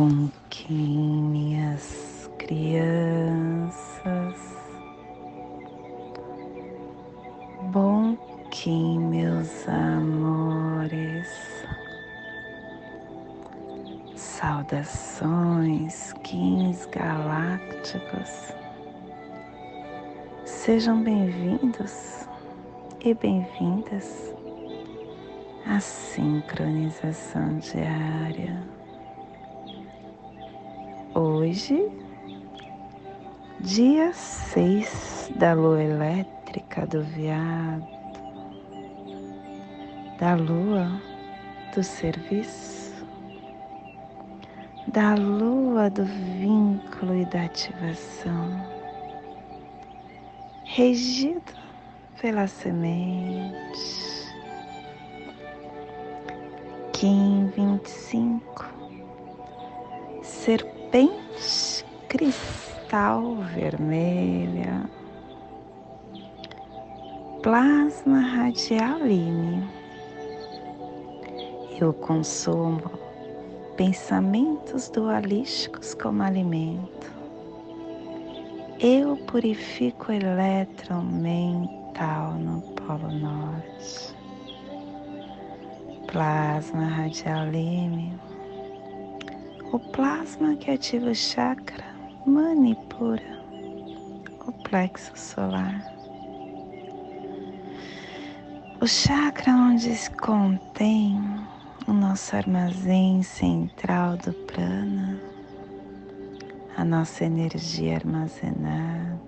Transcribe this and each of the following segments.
Bom Kim, minhas crianças. Bom Kim, meus amores. Saudações, Kins galácticos. Sejam bem-vindos e bem-vindas à sincronização diária Hoje, dia 6 da lua elétrica do veado, da lua do serviço, da lua do vínculo e da ativação, regido pela semente. Kim 25, ser serpente cristal vermelha, plasma radialine. Eu consumo pensamentos dualísticos como alimento. Eu purifico o elétron mental no Polo Norte. Plasma radialine o plasma que ativa o chakra manipura, o plexo solar. O chakra onde se contém o nosso armazém central do prana, a nossa energia armazenada,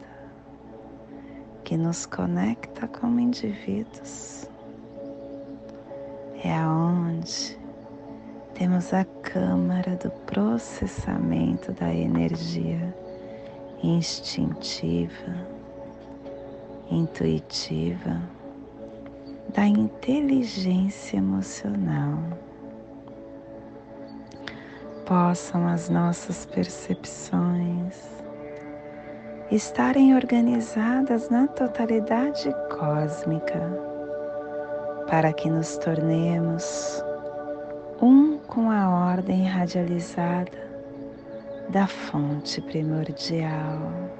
que nos conecta como indivíduos. É aonde temos a câmara do processamento da energia instintiva, intuitiva, da inteligência emocional. Possam as nossas percepções estarem organizadas na totalidade cósmica, para que nos tornemos um com a ordem radializada da fonte primordial.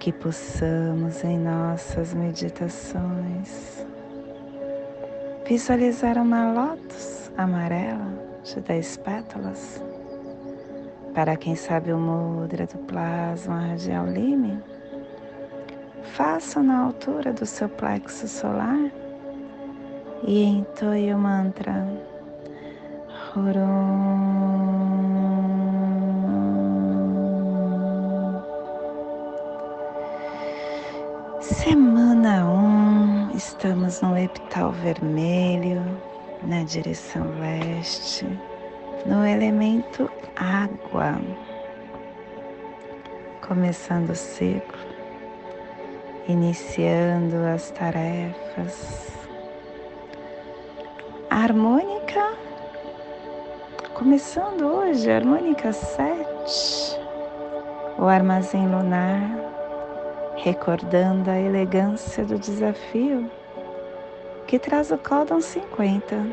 Que possamos em nossas meditações visualizar uma lótus amarela de dez pétalas. Para quem sabe o mudra do plasma radial lime, faça na altura do seu plexo solar e entoie o mantra. Semana 1, um, estamos no epital vermelho, na direção leste, no elemento água. Começando o ciclo, iniciando as tarefas harmônica, começando hoje, harmônica 7, o armazém lunar, recordando a elegância do desafio que traz o Códon 50,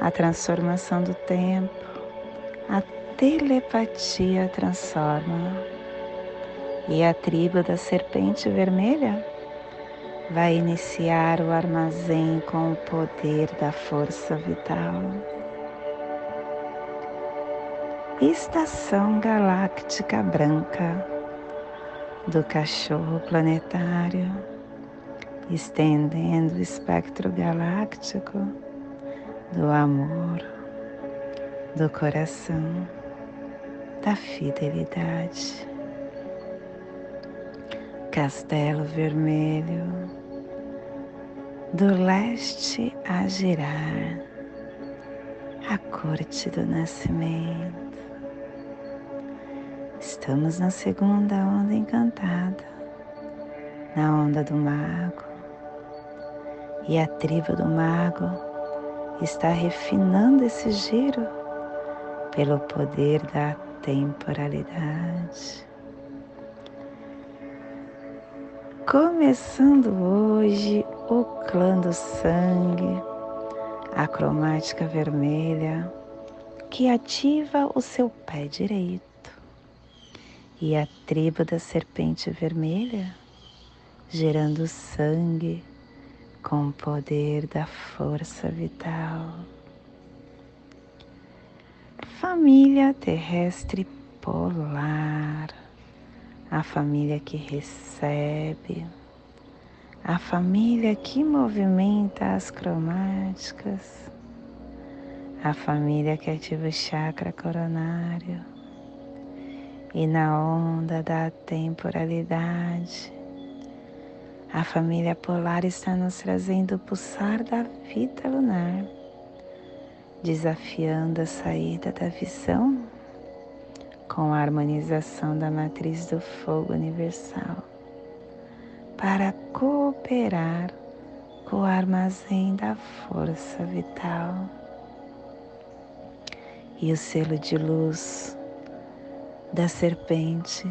a transformação do tempo, a telepatia transforma. E a tribo da serpente vermelha vai iniciar o armazém com o poder da força vital. Estação Galáctica Branca do Cachorro Planetário, estendendo o espectro galáctico do amor, do coração, da fidelidade. Castelo Vermelho do leste a girar, a corte do nascimento. Estamos na segunda onda encantada, na onda do mago, e a tribo do mago está refinando esse giro pelo poder da temporalidade. Começando hoje o clã do sangue, a cromática vermelha, que ativa o seu pé direito e a tribo da serpente vermelha, gerando sangue com o poder da força vital. Família terrestre polar, a família que recebe, a família que movimenta as cromáticas, a família que ativa o chakra coronário. E na onda da temporalidade a família polar está nos trazendo o pulsar da vida lunar, desafiando a saída da visão com a harmonização da matriz do fogo universal, para cooperar com o armazém da força vital. E o selo de luz da serpente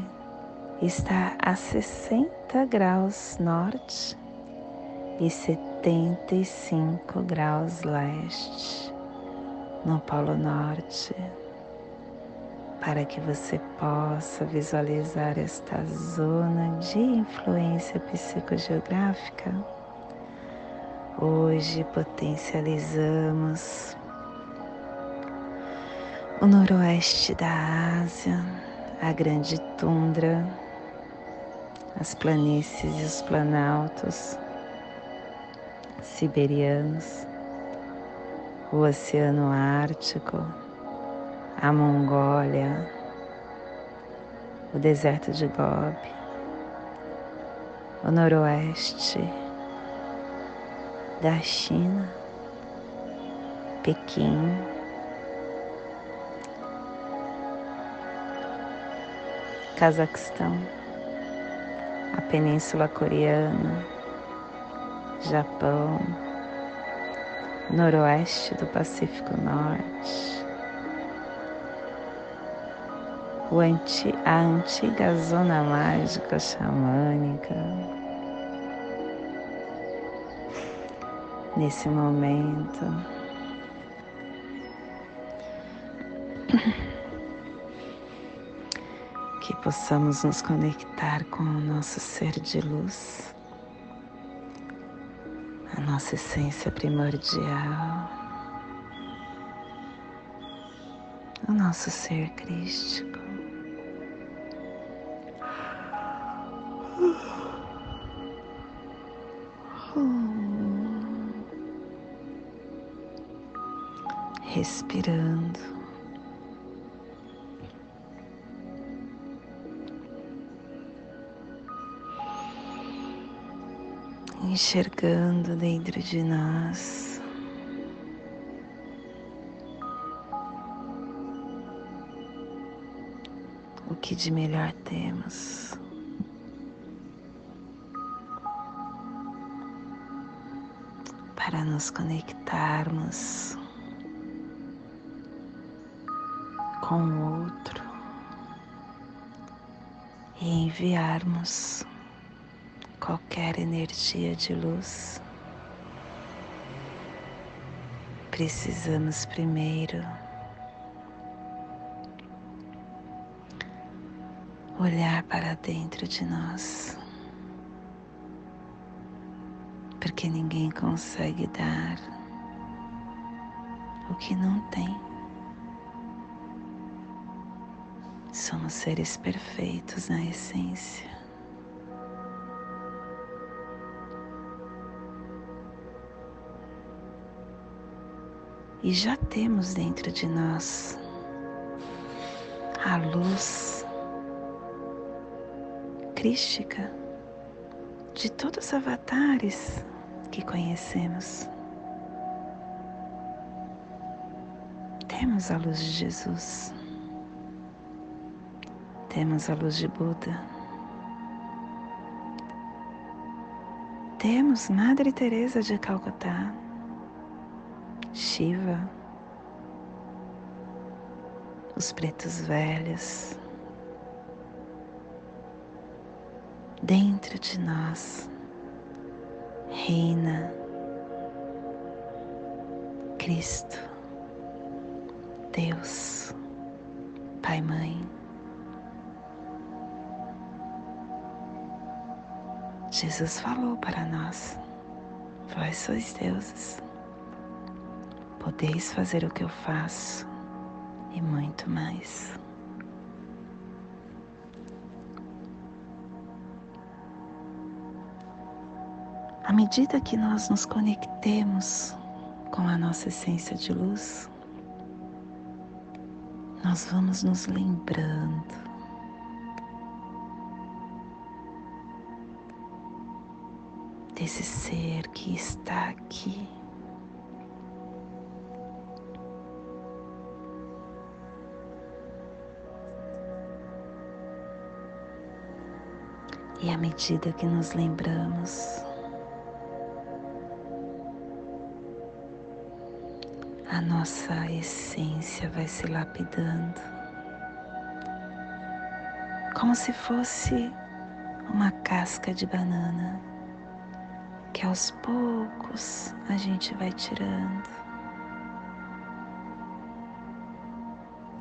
está a 60 graus norte e 75 graus leste no Polo Norte, para que você possa visualizar esta zona de influência psicogeográfica. Hoje potencializamos o noroeste da Ásia, a grande tundra as planícies e os planaltos siberianos, o Oceano Ártico, a Mongólia, o deserto de Gobi, o noroeste da China, Pequim, Cazaquistão a Península Coreana, Japão, Noroeste do Pacífico Norte, anti, a antiga zona mágica xamânica. Nesse momento, que possamos nos conectar com o nosso ser de luz, a nossa essência primordial, o nosso ser crístico. Respirando. enxergando dentro de nós. O que de melhor temos. Para nos conectarmos com o outro e enviarmos qualquer energia de luz, precisamos primeiro olhar para dentro de nós, porque ninguém consegue dar o que não tem. Somos seres perfeitos na essência. e já temos dentro de nós a luz crística de todos os avatares que conhecemos. Temos a luz de Jesus, temos a luz de Buda, temos Madre Teresa de Calcutá. Shiva, os pretos velhos, dentro de nós reina Cristo, Deus, Pai, Mãe. Jesus falou para nós: Vós sois deuses, podeis fazer o que eu faço e muito mais. À medida que nós nos conectemos com a nossa essência de luz, nós vamos nos lembrando desse ser que está aqui. E à medida que nos lembramos, a nossa essência vai se lapidando, como se fosse uma casca de banana que aos poucos a gente vai tirando.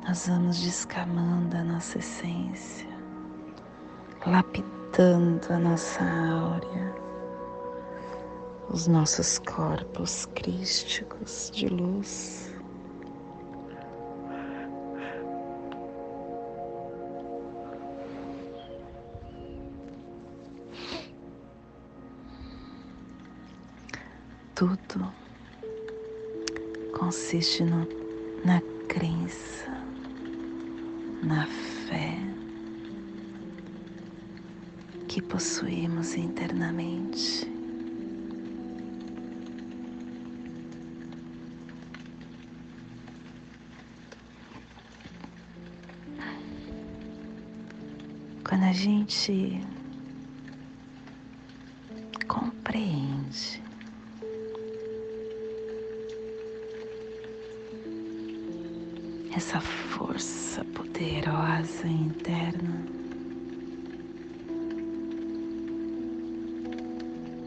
Nós vamos descamando a nossa essência, lapidando a nossa áurea os nossos corpos crísticos de luz. Tudo consiste no, na crença, na fé que possuímos internamente. Quando a gente compreende essa força poderosa interna,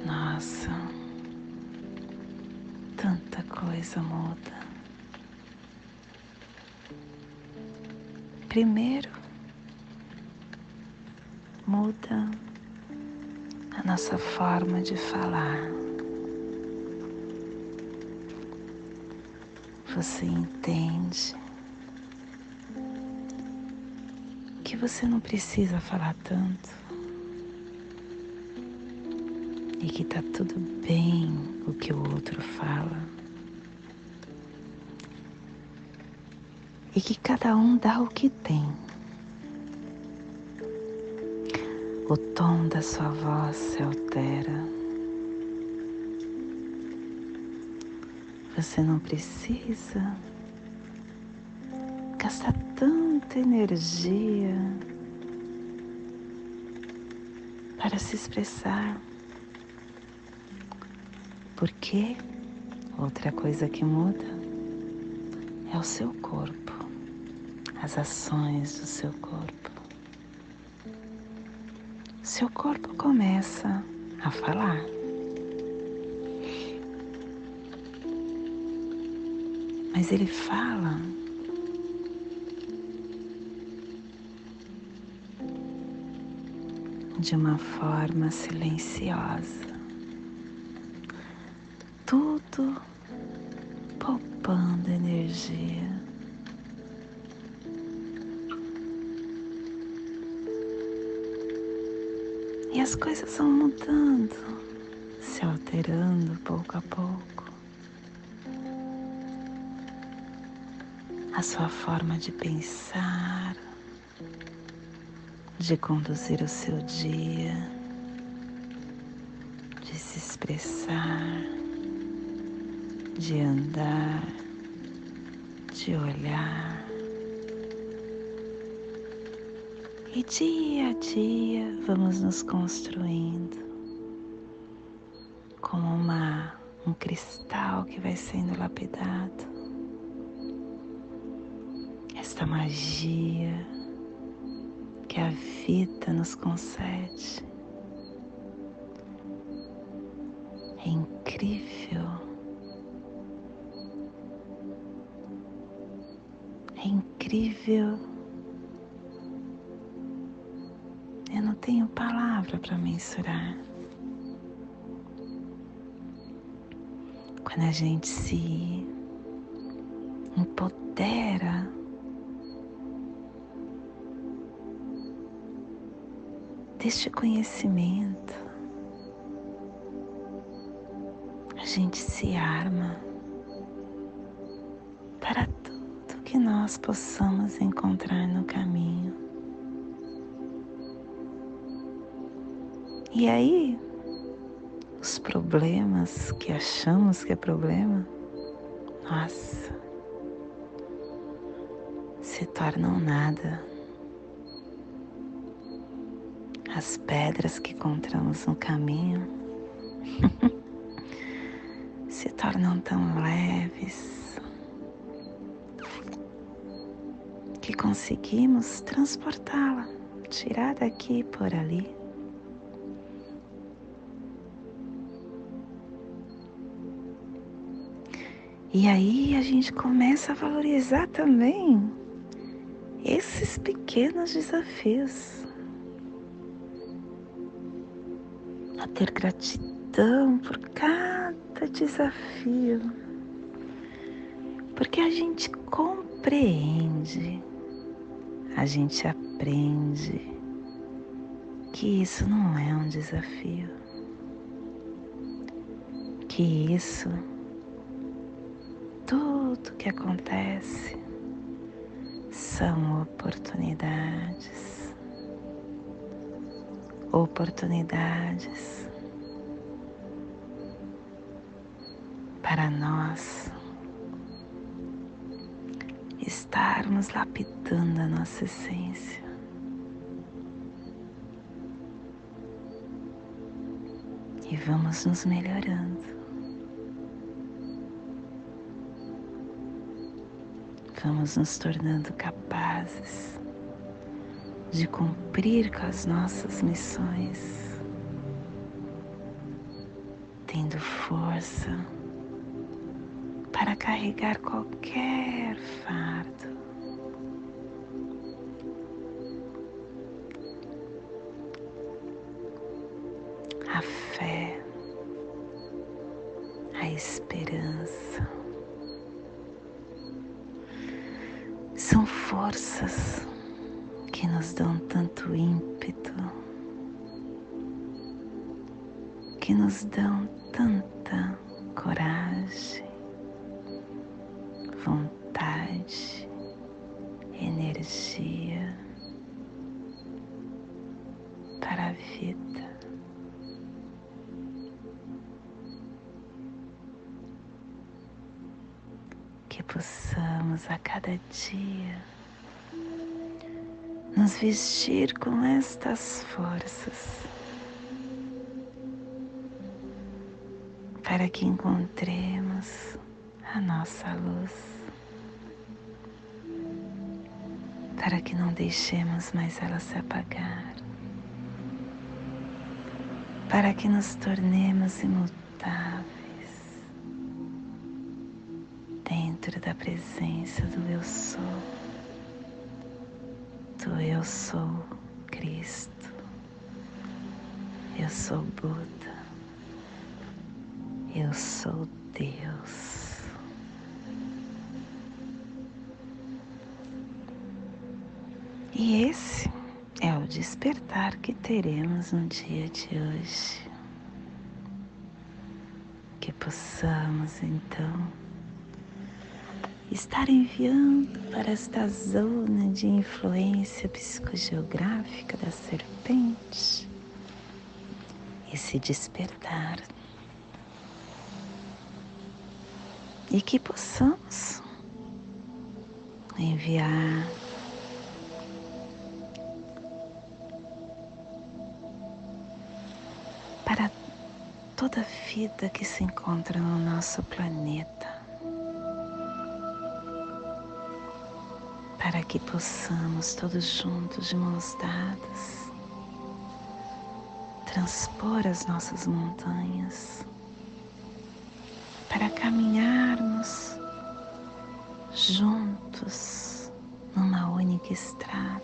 nossa, tanta coisa muda. Primeiro, muda a nossa forma de falar. Você entende você não precisa falar tanto e que tá tudo bem o que o outro fala. E que cada um dá o que tem. o tom da sua voz se altera. Você não precisa gastar tanta energia para se expressar. Porque outra coisa que muda é o seu corpo, as ações do seu corpo seu corpo começa a falar. Mas ele fala de uma forma silenciosa, tudo poupando energia. E as coisas vão mudando, se alterando pouco a pouco. A sua forma de pensar, de conduzir o seu dia, de se expressar, de andar, de olhar. E dia a dia vamos nos construindo como uma, um cristal que vai sendo lapidado. Esta magia que a vida nos concede. É incrível É incrível. Eu não tenho palavra para mensurar. Quando a gente se empodera deste conhecimento, a gente se arma para tudo que nós possamos encontrar no caminho. E aí, os problemas que achamos que é problema, nossa, se tornam nada. As pedras que encontramos no caminho se tornam tão leves que conseguimos transportá-la, tirar daqui por ali. E aí a gente começa a valorizar também esses pequenos desafios. A ter gratidão por cada desafio. Porque a gente compreende, a gente aprende que isso não é um desafio. Que isso tudo que acontece são oportunidades. Oportunidades para nós estarmos lapidando a nossa essência. E vamos nos melhorando. vamos nos tornando capazes de cumprir com as nossas missões, tendo força para carregar qualquer fardo. A fé, a esperança. São forças nos dão tanto ímpeto, que nos dão vestir com estas forças. Para que encontremos a nossa luz, para que não deixemos mais ela se apagar, para que nos tornemos imutáveis dentro da presença do Eu Sou, Eu Sou Cristo, Eu sou Buda, Eu sou Deus. E esse é o despertar que teremos no dia de hoje. Que possamos então estar enviando para esta zona de influência psicogeográfica da serpente esse despertar. E que possamos enviar para toda vida que se encontra no nosso planeta para que possamos todos juntos, de mãos dadas, transpor as nossas montanhas, para caminharmos juntos única estrada.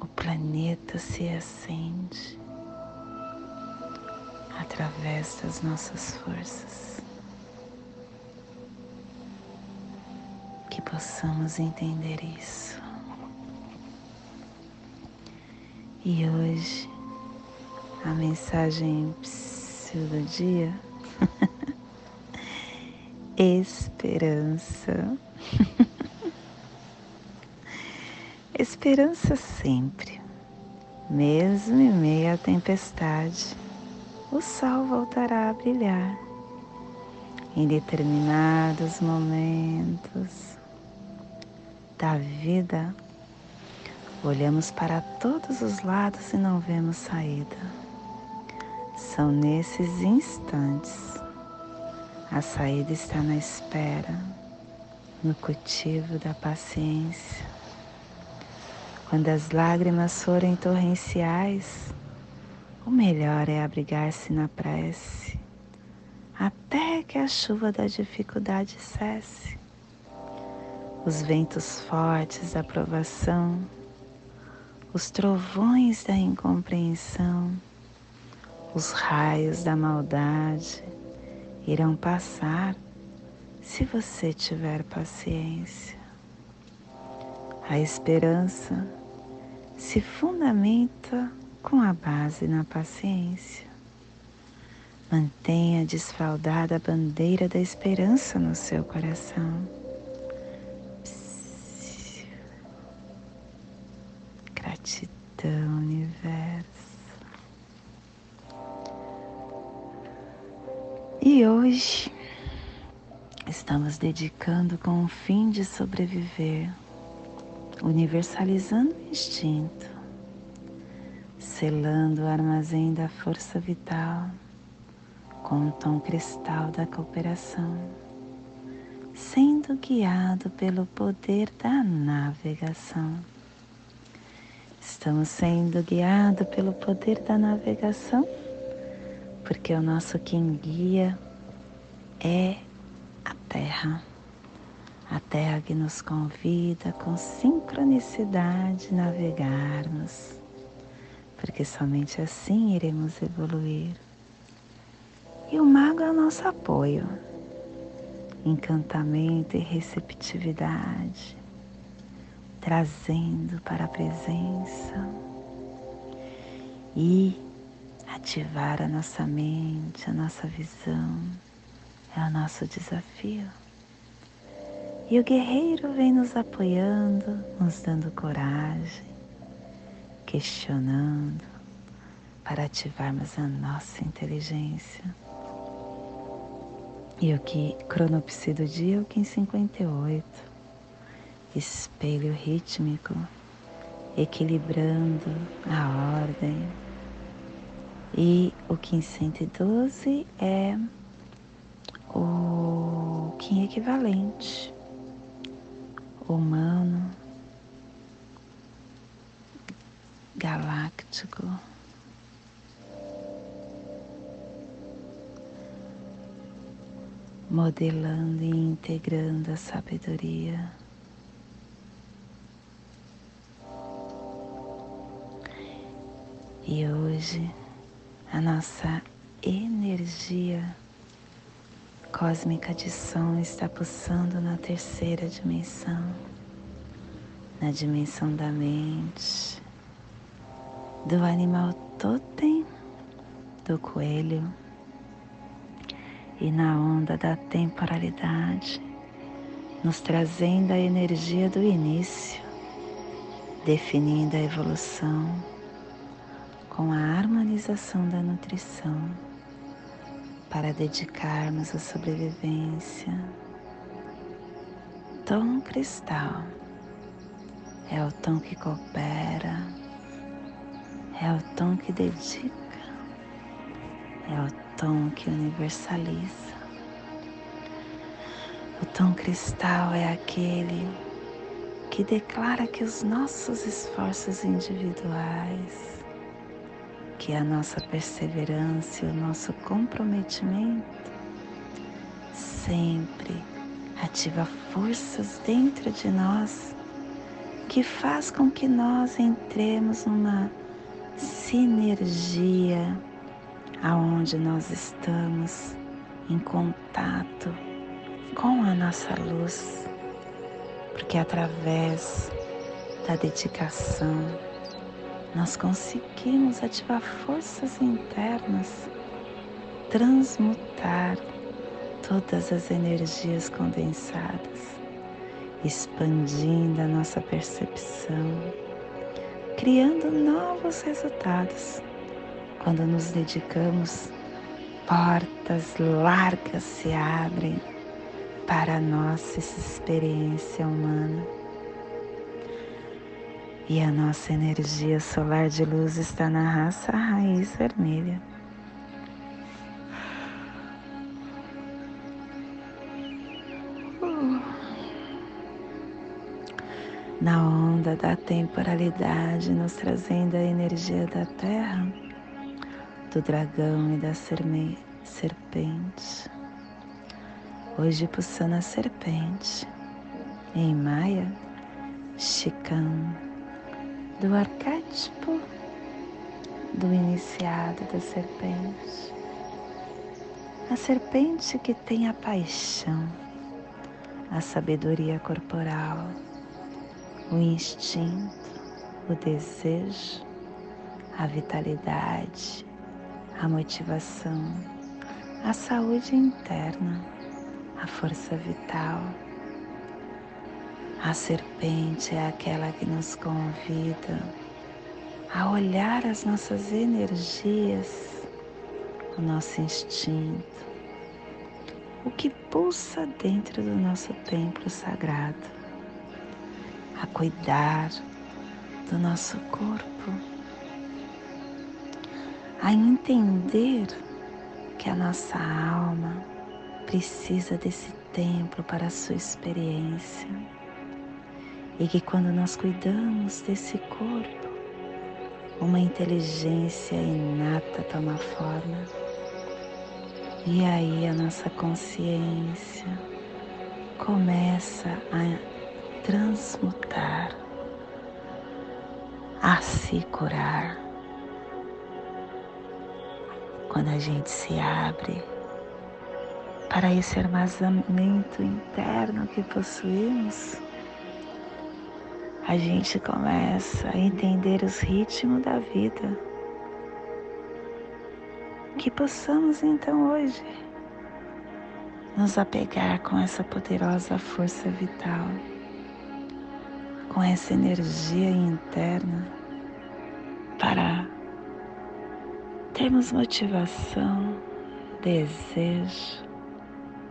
O planeta se acende através das nossas forças. Que possamos entender isso. E hoje a mensagem do dia esperança. esperança sempre, mesmo em meio à tempestade, o sol voltará a brilhar. Em determinados momentos da vida, olhamos para todos os lados e não vemos saída. São nesses instantes a saída está na espera, no cultivo da paciência. Quando as lágrimas forem torrenciais, o melhor é abrigar-se na prece, até que a chuva da dificuldade cesse. Os ventos fortes da provação, os trovões da incompreensão, os raios da maldade, irão passar se você tiver paciência. A esperança se fundamenta com a base na paciência. Mantenha desfraldada a bandeira da esperança no seu coração. Gratidão, universo. E hoje estamos dedicando com o fim de sobreviver, universalizando o instinto, selando o armazém da força vital com o tom cristal da cooperação, sendo guiado pelo poder da navegação. Estamos sendo guiados pelo poder da navegação porque o nosso quem guia é a Terra. A Terra que nos convida com sincronicidade navegarmos, porque somente assim iremos evoluir. E o mago é o nosso apoio, encantamento e receptividade, trazendo para a presença e Ativar a nossa mente, a nossa visão é o nosso desafio. E o guerreiro vem nos apoiando, nos dando coragem, questionando, para ativarmos a nossa inteligência. E o que cronopse do dia é o 1558, espelho rítmico, equilibrando a ordem e o 1512 é o Kim equivalente, humano, galáctico. Modelando e integrando a sabedoria. E hoje a nossa energia cósmica de som está pulsando na terceira dimensão, na dimensão da mente, do animal totem, do coelho e na onda da temporalidade, nos trazendo a energia do início, definindo a evolução com a harmonização da nutrição para dedicarmos a sobrevivência. Tom cristal é o tom que coopera, é o tom que dedica, é o tom que universaliza. O tom cristal é aquele que declara que os nossos esforços individuais que a nossa perseverança e o nosso comprometimento sempre ativa forças dentro de nós que faz com que nós entremos numa sinergia aonde nós estamos em contato com a nossa luz, porque através da dedicação nós conseguimos ativar forças internas, transmutar todas as energias condensadas, expandindo a nossa percepção, criando novos resultados. Quando nos dedicamos, portas largas se abrem para a nossa experiência humana. E a nossa energia solar de luz está na raça raiz vermelha. Na onda da temporalidade, nos trazendo a energia da terra, do dragão e da serpente. Hoje pulsando a serpente, em Maia, Chican do arquétipo do iniciado da serpente. A serpente que tem a paixão, a sabedoria corporal, o instinto, o desejo, a vitalidade, a motivação, a saúde interna, a força vital a serpente é aquela que nos convida a olhar as nossas energias, o nosso instinto, o que pulsa dentro do nosso templo sagrado, a cuidar do nosso corpo, a entender que a nossa alma precisa desse templo para a sua experiência e que quando nós cuidamos desse corpo, uma inteligência inata toma forma. E aí a nossa consciência começa a transmutar, a se curar. Quando a gente se abre para esse armazenamento interno que possuímos, a gente começa a entender os ritmos da vida. Que possamos então hoje nos apegar com essa poderosa força vital, com essa energia interna para termos motivação, desejo,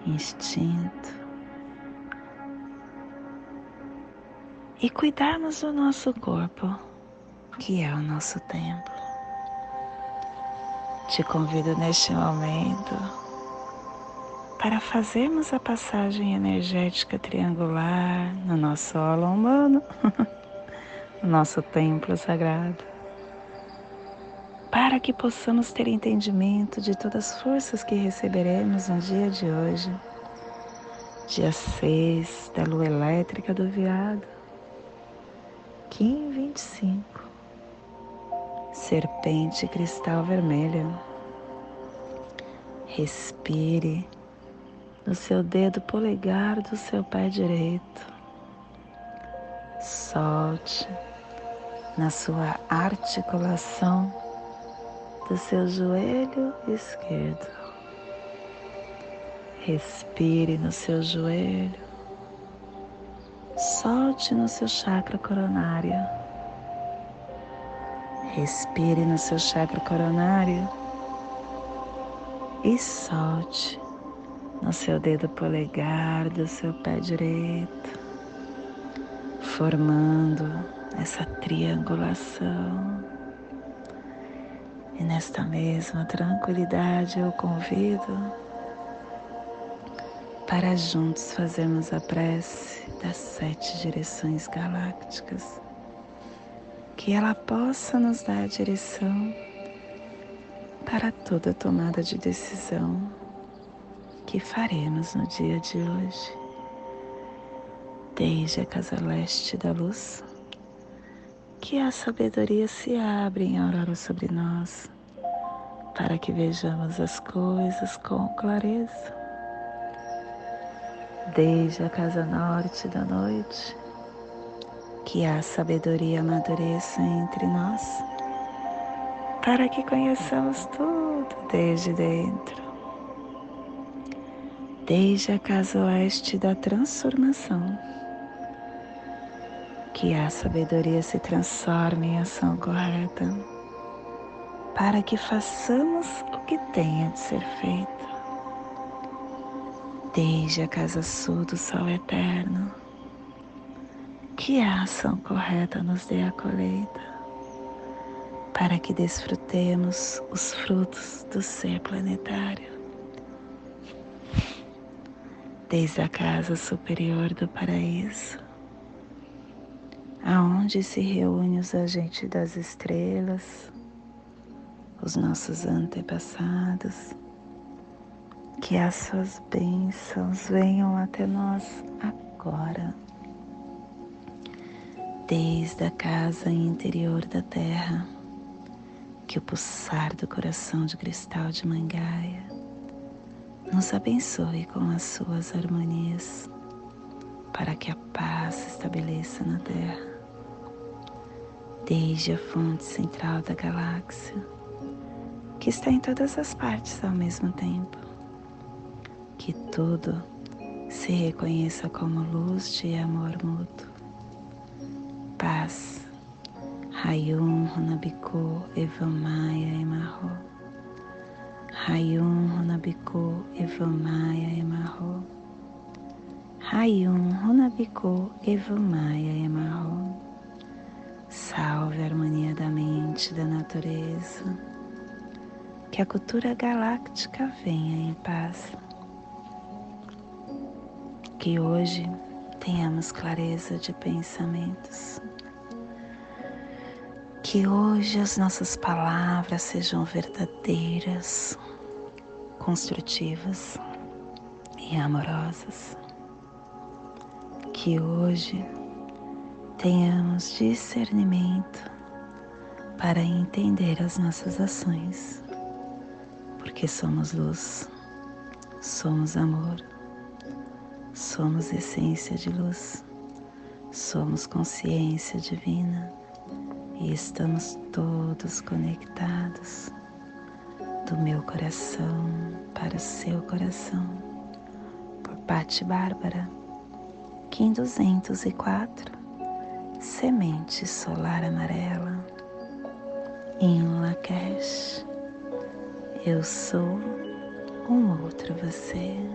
instinto e cuidarmos do nosso corpo, que é o nosso templo. Te convido neste momento para fazermos a passagem energética triangular no nosso solo humano, no nosso templo sagrado, para que possamos ter entendimento de todas as forças que receberemos no dia de hoje, dia 6 da lua elétrica do veado Kim 25 Serpente cristal vermelha. Respire no seu dedo polegar do seu pé direito. Solte na sua articulação do seu joelho esquerdo. Respire no seu joelho Solte no seu chakra coronário. Respire no seu chakra coronário e solte no seu dedo polegar do seu pé direito, formando essa triangulação. E nesta mesma tranquilidade eu convido para juntos fazermos a prece das sete direções galácticas, que ela possa nos dar a direção para toda tomada de decisão que faremos no dia de hoje. desde a casa leste da luz, que a sabedoria se abre em aurora sobre nós, para que vejamos as coisas com clareza. Desde a casa norte da noite, que a sabedoria amadureça entre nós, para que conheçamos tudo desde dentro. Desde a casa oeste da transformação, que a sabedoria se transforme em ação correta, para que façamos o que tenha de ser feito. Desde a casa sul do sol eterno, que a ação correta nos dê a colheita, para que desfrutemos os frutos do ser planetário. Desde a casa superior do paraíso, aonde se reúnem os agentes das estrelas, os nossos antepassados, que as suas bênçãos venham até nós agora desde a casa interior da terra, que o pulsar do coração de cristal de Mangaia nos abençoe com as suas harmonias, para que a paz se estabeleça na terra. Desde a fonte central da galáxia, que está em todas as partes ao mesmo tempo, que tudo se reconheça como luz de amor mútuo paz. Rayum Runabiku Evamaya Emarro. Rayum Runabiku Evamaya Emarro. Rayum Runabiku Evamaya Emarro. Salve a harmonia da mente, da natureza. Que a cultura galáctica venha em paz. Que hoje tenhamos clareza de pensamentos. Que hoje as nossas palavras sejam verdadeiras, construtivas e amorosas. Que hoje tenhamos discernimento para entender as nossas ações, porque somos luz, somos amor Somos essência de luz, somos consciência divina e estamos todos conectados do meu coração para o seu coração. Por Patti Bárbara, Kim 204, Semente Solar Amarela, em Lakesh, eu sou um outro você.